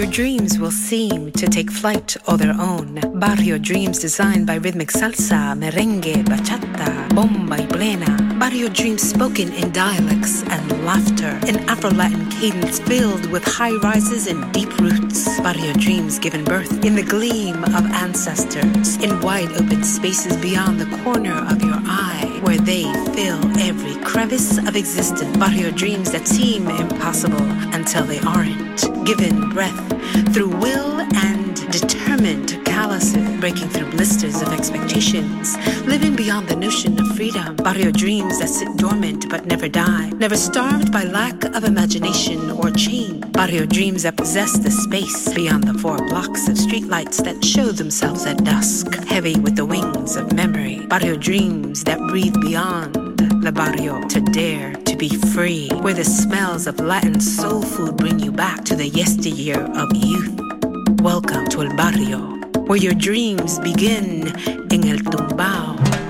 your dreams will seem to take flight all their own. Barrio Dreams designed by rhythmic salsa, merengue, bachata, bomba y plena. Barrio Dreams spoken in dialects and laughter, an Afro-Latin cadence filled with high rises and deep roots. Barrio Dreams given birth in the gleam of ancestors, in wide open spaces beyond the corner of your eye, where they fill every crevice of existence. Barrio Dreams that seem impossible until they aren't. Given breath through will and determined calluses, breaking through blisters of expectations, living beyond the notion of freedom. Barrio dreams that sit dormant but never die, never starved by lack of imagination or change. Barrio dreams that possess the space beyond the four blocks of streetlights that show themselves at dusk, heavy with the wings of memory. Barrio dreams that breathe beyond the barrio to dare to be free, where the smells of Latin soul food bring you back to the yesteryear of youth. Welcome to El Barrio, where your dreams begin in El Tumbao.